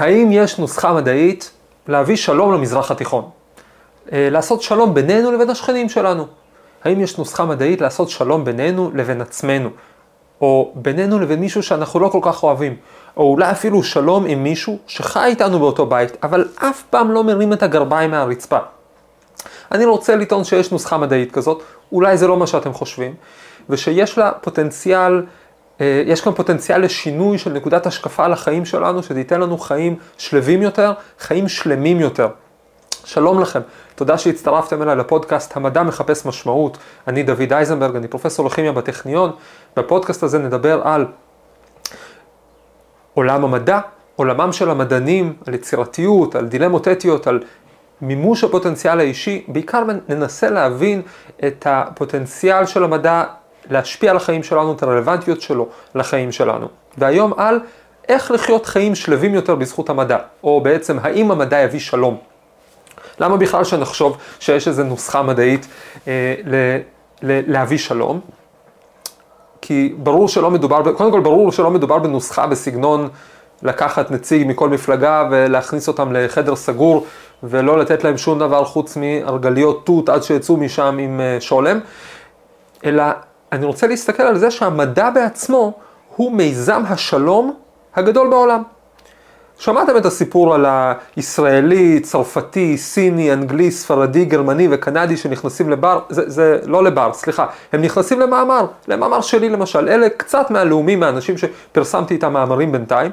האם יש נוסחה מדעית להביא שלום למזרח התיכון? אה, לעשות שלום בינינו לבין השכנים שלנו. האם יש נוסחה מדעית לעשות שלום בינינו לבין עצמנו? או בינינו לבין מישהו שאנחנו לא כל כך אוהבים? או אולי אפילו שלום עם מישהו שחי איתנו באותו בית, אבל אף פעם לא מרים את הגרביים מהרצפה. אני רוצה לטעון שיש נוסחה מדעית כזאת, אולי זה לא מה שאתם חושבים, ושיש לה פוטנציאל, יש כאן פוטנציאל לשינוי של נקודת השקפה על החיים שלנו, שתיתן לנו חיים שלווים יותר, חיים שלמים יותר. שלום לכם, תודה שהצטרפתם אליי לפודקאסט המדע מחפש משמעות. אני דוד אייזנברג, אני פרופסור לכימיה בטכניון. בפודקאסט הזה נדבר על עולם המדע, עולמם של המדענים, על יצירתיות, על דילמות אתיות, על מימוש הפוטנציאל האישי, בעיקר ננסה להבין את הפוטנציאל של המדע להשפיע על החיים שלנו, את הרלוונטיות שלו לחיים שלנו. והיום על איך לחיות חיים שלווים יותר בזכות המדע, או בעצם האם המדע יביא שלום. למה בכלל שנחשוב שיש איזו נוסחה מדעית אה, ל, ל, להביא שלום? כי ברור שלא מדובר, קודם כל ברור שלא מדובר בנוסחה בסגנון לקחת נציג מכל מפלגה ולהכניס אותם לחדר סגור ולא לתת להם שום דבר חוץ מארגליות תות עד שיצאו משם עם אה, שולם, אלא אני רוצה להסתכל על זה שהמדע בעצמו הוא מיזם השלום הגדול בעולם. שמעתם את הסיפור על הישראלי, צרפתי, סיני, אנגלי, ספרדי, גרמני וקנדי שנכנסים לבר, זה, זה לא לבר, סליחה, הם נכנסים למאמר, למאמר שלי למשל, אלה קצת מהלאומים, מהאנשים שפרסמתי איתם מאמרים בינתיים,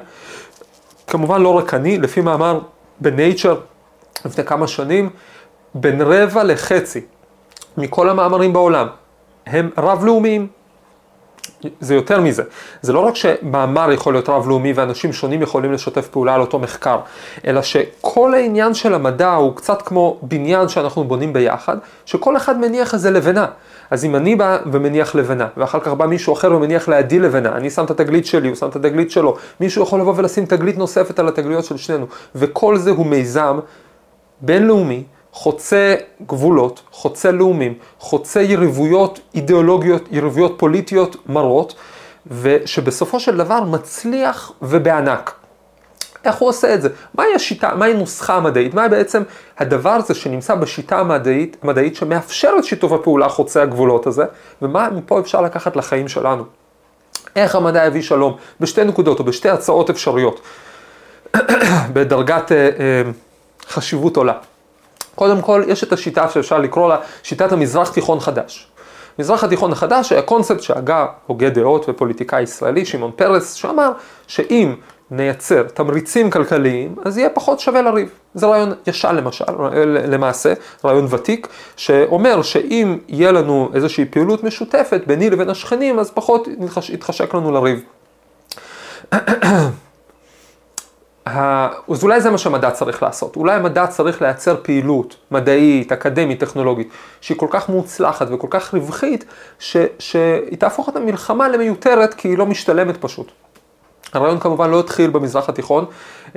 כמובן לא רק אני, לפי מאמר בנייצ'ר לפני כמה שנים, בין רבע לחצי מכל המאמרים בעולם הם רב-לאומיים. זה יותר מזה. זה לא רק שמאמר יכול להיות רב-לאומי ואנשים שונים יכולים לשתף פעולה על אותו מחקר, אלא שכל העניין של המדע הוא קצת כמו בניין שאנחנו בונים ביחד, שכל אחד מניח איזה לבנה. אז אם אני בא ומניח לבנה, ואחר כך בא מישהו אחר ומניח לידי לבנה, אני שם את התגלית שלי, הוא שם את התגלית שלו, מישהו יכול לבוא ולשים תגלית נוספת על התגליות של שנינו, וכל זה הוא מיזם בינלאומי. חוצה גבולות, חוצה לאומים, חוצה יריבויות אידיאולוגיות, יריבויות פוליטיות מרות, ושבסופו של דבר מצליח ובענק. איך הוא עושה את זה? מהי השיטה, מהי נוסחה המדעית? מה בעצם הדבר הזה שנמצא בשיטה המדעית, המדעית שמאפשרת שיתוף הפעולה חוצה הגבולות הזה, ומה מפה אפשר לקחת לחיים שלנו? איך המדע יביא שלום? בשתי נקודות או בשתי הצעות אפשריות, בדרגת אה, אה, חשיבות עולה. קודם כל, יש את השיטה שאפשר לקרוא לה שיטת המזרח תיכון חדש. מזרח התיכון החדש היה קונספט שהגה הוגה דעות ופוליטיקאי ישראלי, שמעון פרס, שאמר שאם נייצר תמריצים כלכליים, אז יהיה פחות שווה לריב. זה רעיון ישן למשל, למעשה, רעיון ותיק, שאומר שאם יהיה לנו איזושהי פעילות משותפת ביני לבין השכנים, אז פחות יתחשק לנו לריב. אז אולי זה מה שהמדע צריך לעשות. אולי המדע צריך לייצר פעילות מדעית, אקדמית, טכנולוגית, שהיא כל כך מוצלחת וכל כך רווחית, ש... שהיא תהפוך את המלחמה למיותרת כי היא לא משתלמת פשוט. הרעיון כמובן לא התחיל במזרח התיכון,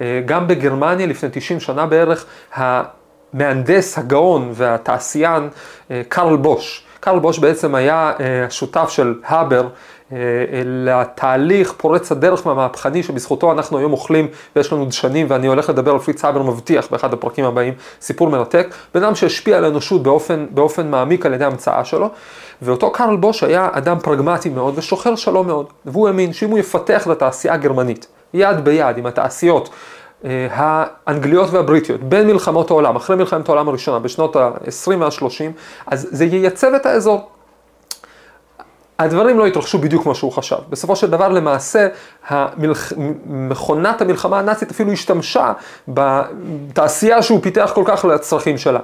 אה, גם בגרמניה לפני 90 שנה בערך, המהנדס הגאון והתעשיין אה, קרל בוש. קרל בוש בעצם היה אה, השותף של האבר אה, לתהליך פורץ הדרך והמהפכני שבזכותו אנחנו היום אוכלים ויש לנו דשנים ואני הולך לדבר על פריץ האבר מבטיח באחד הפרקים הבאים, סיפור מרתק, בן אדם שהשפיע על האנושות באופן, באופן מעמיק על ידי המצאה שלו ואותו קרל בוש היה אדם פרגמטי מאוד ושוחר שלום מאוד והוא האמין שאם הוא יפתח את התעשייה הגרמנית יד ביד עם התעשיות אה, האנגליות והבריטיות בין מלחמות העולם, אחרי מלחמת העולם הראשונה בשנות ה-20 וה-30, אז זה ייצב את האזור. הדברים לא התרחשו בדיוק כמו שהוא חשב. בסופו של דבר למעשה המלח... מכונת המלחמה הנאצית אפילו השתמשה בתעשייה שהוא פיתח כל כך לצרכים שלה.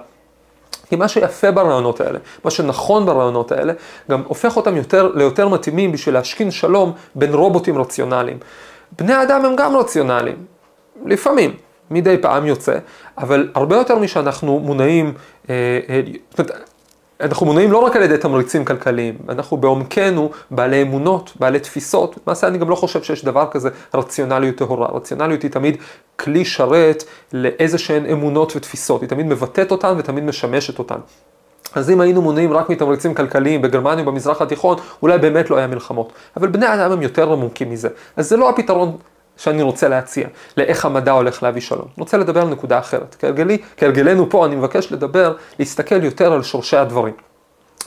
כי מה שיפה ברעיונות האלה, מה שנכון ברעיונות האלה, גם הופך אותם יותר, ליותר מתאימים בשביל להשכין שלום בין רובוטים רציונליים. בני אדם הם גם רציונליים, לפעמים, מדי פעם יוצא, אבל הרבה יותר משאנחנו מונעים, אה, אה, אנחנו מונעים לא רק על ידי תמריצים כלכליים, אנחנו בעומקנו בעלי אמונות, בעלי תפיסות, למעשה אני גם לא חושב שיש דבר כזה רציונליות טהורה, רציונליות היא תמיד כלי שרת לאיזה שהן אמונות ותפיסות, היא תמיד מבטאת אותן ותמיד משמשת אותן. אז אם היינו מונעים רק מתמריצים כלכליים בגרמניה ובמזרח התיכון, אולי באמת לא היה מלחמות. אבל בני אדם הם יותר עמוקים מזה. אז זה לא הפתרון שאני רוצה להציע, לאיך המדע הולך להביא שלום. אני רוצה לדבר על נקודה אחרת. כהרגלי, כהרגלנו פה, אני מבקש לדבר, להסתכל יותר על שורשי הדברים.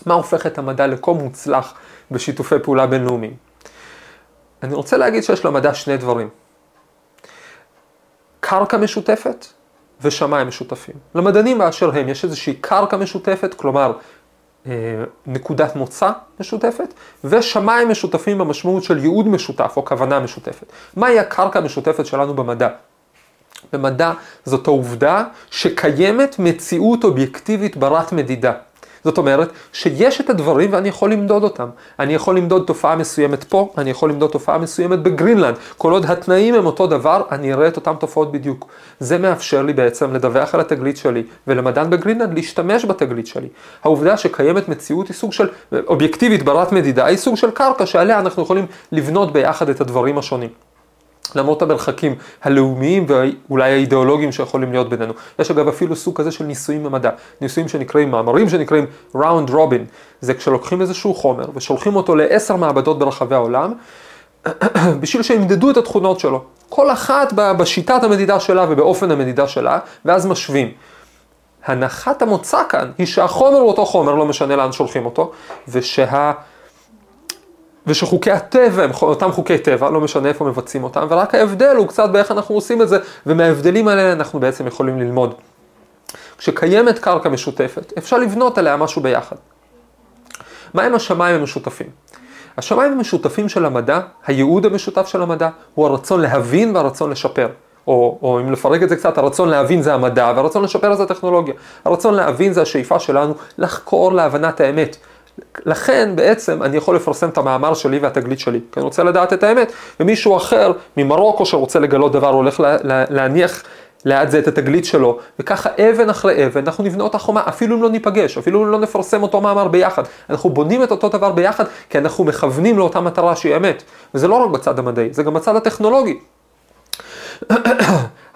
מה הופך את המדע לכה מוצלח בשיתופי פעולה בינלאומיים? אני רוצה להגיד שיש למדע שני דברים. קרקע משותפת ושמיים משותפים. למדענים באשר הם יש איזושהי קרקע משותפת, כלומר נקודת מוצא משותפת, ושמיים משותפים במשמעות של ייעוד משותף או כוונה משותפת. מהי הקרקע המשותפת שלנו במדע? במדע זאת העובדה שקיימת מציאות אובייקטיבית ברת מדידה. זאת אומרת שיש את הדברים ואני יכול למדוד אותם. אני יכול למדוד תופעה מסוימת פה, אני יכול למדוד תופעה מסוימת בגרינלנד. כל עוד התנאים הם אותו דבר, אני אראה את אותן תופעות בדיוק. זה מאפשר לי בעצם לדווח על התגלית שלי, ולמדען בגרינלנד להשתמש בתגלית שלי. העובדה שקיימת מציאות היא סוג של, אובייקטיבית ברת מדידה, היא סוג של קרקע שעליה אנחנו יכולים לבנות ביחד את הדברים השונים. למרות המרחקים הלאומיים ואולי האידיאולוגיים שיכולים להיות בינינו. יש אגב אפילו סוג כזה של ניסויים במדע, ניסויים שנקראים, מאמרים שנקראים ראונד רובין. זה כשלוקחים איזשהו חומר ושולחים אותו לעשר מעבדות ברחבי העולם, בשביל שימדדו את התכונות שלו. כל אחת בשיטת המדידה שלה ובאופן המדידה שלה, ואז משווים. הנחת המוצא כאן היא שהחומר הוא אותו חומר, לא משנה לאן שולחים אותו, ושה... ושחוקי הטבע הם אותם חוקי טבע, לא משנה איפה מבצעים אותם, ורק ההבדל הוא קצת באיך אנחנו עושים את זה, ומההבדלים האלה אנחנו בעצם יכולים ללמוד. כשקיימת קרקע משותפת, אפשר לבנות עליה משהו ביחד. מהם השמיים המשותפים? השמיים המשותפים של המדע, הייעוד המשותף של המדע, הוא הרצון להבין והרצון לשפר. או, או אם לפרק את זה קצת, הרצון להבין זה המדע והרצון לשפר זה הטכנולוגיה. הרצון להבין זה השאיפה שלנו לחקור להבנת האמת. לכן בעצם אני יכול לפרסם את המאמר שלי והתגלית שלי, כי אני רוצה לדעת את האמת, ומישהו אחר ממרוקו שרוצה לגלות דבר הולך לה, לה, להניח ליד זה את התגלית שלו, וככה אבן אחרי אבן אנחנו נבנה אותה חומה, אפילו אם לא ניפגש, אפילו אם לא נפרסם אותו מאמר ביחד, אנחנו בונים את אותו דבר ביחד, כי אנחנו מכוונים לאותה מטרה שהיא אמת, וזה לא רק בצד המדעי, זה גם בצד הטכנולוגי.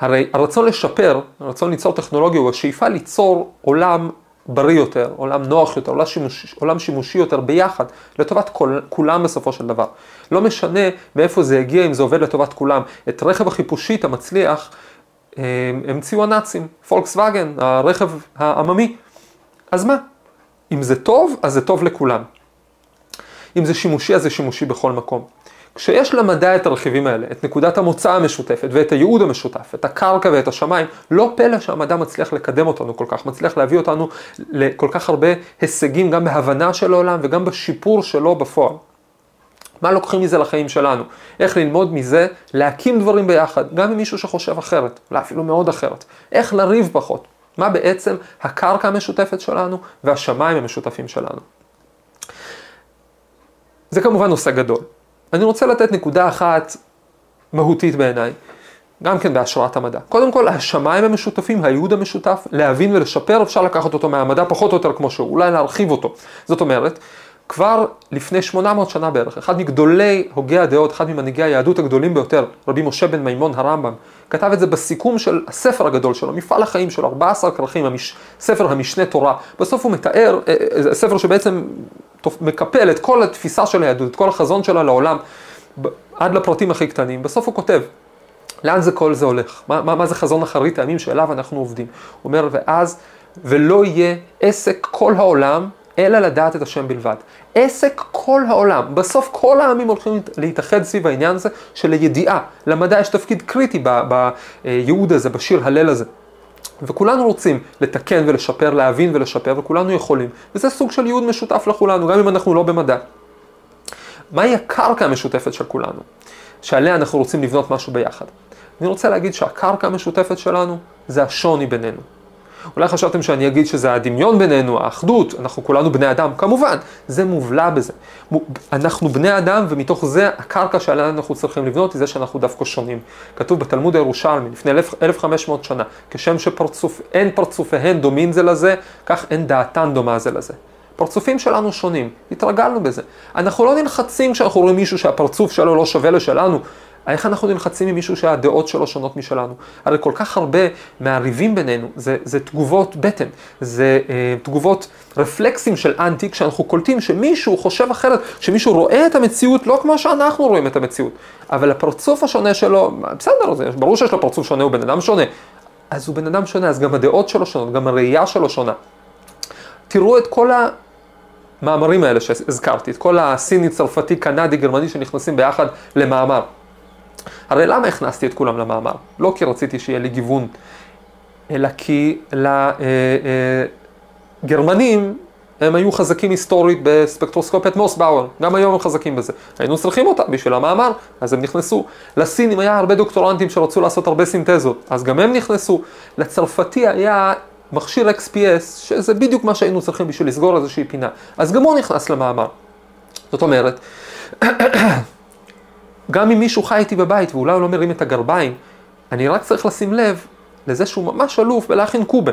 הרי הרצון לשפר, הרצון ליצור טכנולוגיה הוא השאיפה ליצור עולם בריא יותר, עולם נוח יותר, עולם שימושי, עולם שימושי יותר ביחד, לטובת כל, כולם בסופו של דבר. לא משנה מאיפה זה הגיע, אם זה עובד לטובת כולם. את רכב החיפושית המצליח המציאו הנאצים, פולקסווגן, הרכב העממי. אז מה? אם זה טוב, אז זה טוב לכולם. אם זה שימושי, אז זה שימושי בכל מקום. כשיש למדע את הרכיבים האלה, את נקודת המוצא המשותפת ואת הייעוד המשותף, את הקרקע ואת השמיים, לא פלא שהמדע מצליח לקדם אותנו כל כך, מצליח להביא אותנו לכל כך הרבה הישגים גם בהבנה של העולם וגם בשיפור שלו בפועל. מה לוקחים מזה לחיים שלנו? איך ללמוד מזה להקים דברים ביחד, גם עם מישהו שחושב אחרת, אולי אפילו מאוד אחרת. איך לריב פחות. מה בעצם הקרקע המשותפת שלנו והשמיים המשותפים שלנו. זה כמובן נושא גדול. אני רוצה לתת נקודה אחת מהותית בעיניי, גם כן בהשראת המדע. קודם כל, השמיים המשותפים, הייעוד המשותף, להבין ולשפר, אפשר לקחת אותו מהמדע פחות או יותר כמו שהוא, אולי להרחיב אותו. זאת אומרת, כבר לפני 800 שנה בערך, אחד מגדולי הוגי הדעות, אחד ממנהיגי היהדות הגדולים ביותר, רבי משה בן מימון הרמב"ם, כתב את זה בסיכום של הספר הגדול שלו, מפעל החיים שלו, 14 כרכים, המש... ספר המשנה תורה. בסוף הוא מתאר, אה, אה, ספר שבעצם מקפל את כל התפיסה של היהדות, את כל החזון שלה לעולם, עד לפרטים הכי קטנים. בסוף הוא כותב, לאן זה כל זה הולך? מה, מה, מה זה חזון אחרית הימים שאליו אנחנו עובדים? הוא אומר, ואז, ולא יהיה עסק כל העולם אלא לדעת את השם בלבד. עסק כל העולם, בסוף כל העמים הולכים להתאחד סביב העניין הזה של הידיעה. למדע יש תפקיד קריטי בייעוד הזה, בשיר הלל הזה. וכולנו רוצים לתקן ולשפר, להבין ולשפר, וכולנו יכולים. וזה סוג של ייעוד משותף לכולנו, גם אם אנחנו לא במדע. מהי הקרקע המשותפת של כולנו, שעליה אנחנו רוצים לבנות משהו ביחד? אני רוצה להגיד שהקרקע המשותפת שלנו זה השוני בינינו. אולי חשבתם שאני אגיד שזה הדמיון בינינו, האחדות, אנחנו כולנו בני אדם, כמובן, זה מובלע בזה. אנחנו בני אדם ומתוך זה הקרקע שעליה אנחנו צריכים לבנות היא זה שאנחנו דווקא שונים. כתוב בתלמוד הירושלמי לפני 1500 שנה, כשם שפרצוף, אין פרצופיהן דומים זה לזה, כך אין דעתן דומה זה לזה. פרצופים שלנו שונים, התרגלנו בזה. אנחנו לא נלחצים כשאנחנו רואים מישהו שהפרצוף שלו לא שווה לשלנו, איך אנחנו נלחצים עם מישהו שהדעות שלו שונות משלנו? הרי כל כך הרבה מהריבים בינינו זה, זה תגובות בטן, זה אה, תגובות רפלקסים של אנטי, כשאנחנו קולטים שמישהו חושב אחרת, שמישהו רואה את המציאות לא כמו שאנחנו רואים את המציאות, אבל הפרצוף השונה שלו, בסדר, זה, ברור שיש לו פרצוף שונה, הוא בן אדם שונה, אז הוא בן אדם שונה, אז גם הדעות שלו שונות, גם הראייה שלו שונה. תראו את כל המאמרים האלה שהזכרתי, את כל הסיני, צרפתי, קנדי, גרמני שנכנסים ביחד למאמר. הרי למה הכנסתי את כולם למאמר? לא כי רציתי שיהיה לי גיוון, אלא כי לגרמנים אה, הם היו חזקים היסטורית בספקטרוסקופיית מוסבאואר, גם היום הם חזקים בזה. היינו צריכים אותה בשביל המאמר, אז הם נכנסו. לסינים היה הרבה דוקטורנטים שרצו לעשות הרבה סינתזות, אז גם הם נכנסו. לצרפתי היה מכשיר XPS, שזה בדיוק מה שהיינו צריכים בשביל לסגור איזושהי פינה. אז גם הוא נכנס למאמר. זאת אומרת, גם אם מישהו חי איתי בבית ואולי הוא לא מרים את הגרביים, אני רק צריך לשים לב לזה שהוא ממש אלוף בלהכין קובה.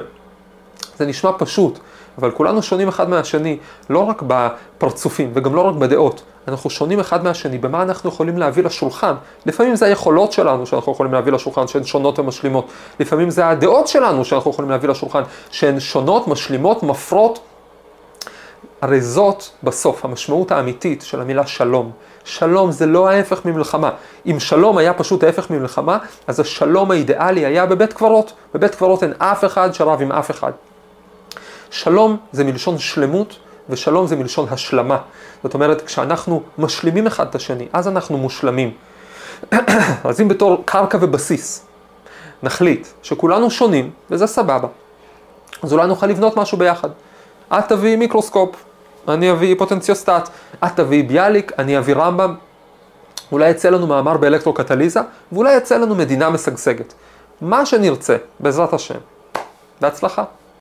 זה נשמע פשוט, אבל כולנו שונים אחד מהשני, לא רק בפרצופים וגם לא רק בדעות. אנחנו שונים אחד מהשני במה אנחנו יכולים להביא לשולחן. לפעמים זה היכולות שלנו שאנחנו יכולים להביא לשולחן, שהן שונות ומשלימות. לפעמים זה הדעות שלנו שאנחנו יכולים להביא לשולחן, שהן שונות, משלימות, מפרות. הרי זאת בסוף המשמעות האמיתית של המילה שלום. שלום זה לא ההפך ממלחמה. אם שלום היה פשוט ההפך ממלחמה, אז השלום האידיאלי היה בבית קברות. בבית קברות אין אף אחד שרב עם אף אחד. שלום זה מלשון שלמות, ושלום זה מלשון השלמה. זאת אומרת, כשאנחנו משלימים אחד את השני, אז אנחנו מושלמים. אז אם בתור קרקע ובסיס נחליט שכולנו שונים, וזה סבבה, אז אולי נוכל לבנות משהו ביחד. את תביאי מיקרוסקופ, אני אביא פוטנציוסטט, את תביאי ביאליק, אני אביא רמב"ם. אולי יצא לנו מאמר באלקטרוקטליזה, ואולי יצא לנו מדינה משגשגת. מה שנרצה, בעזרת השם. בהצלחה.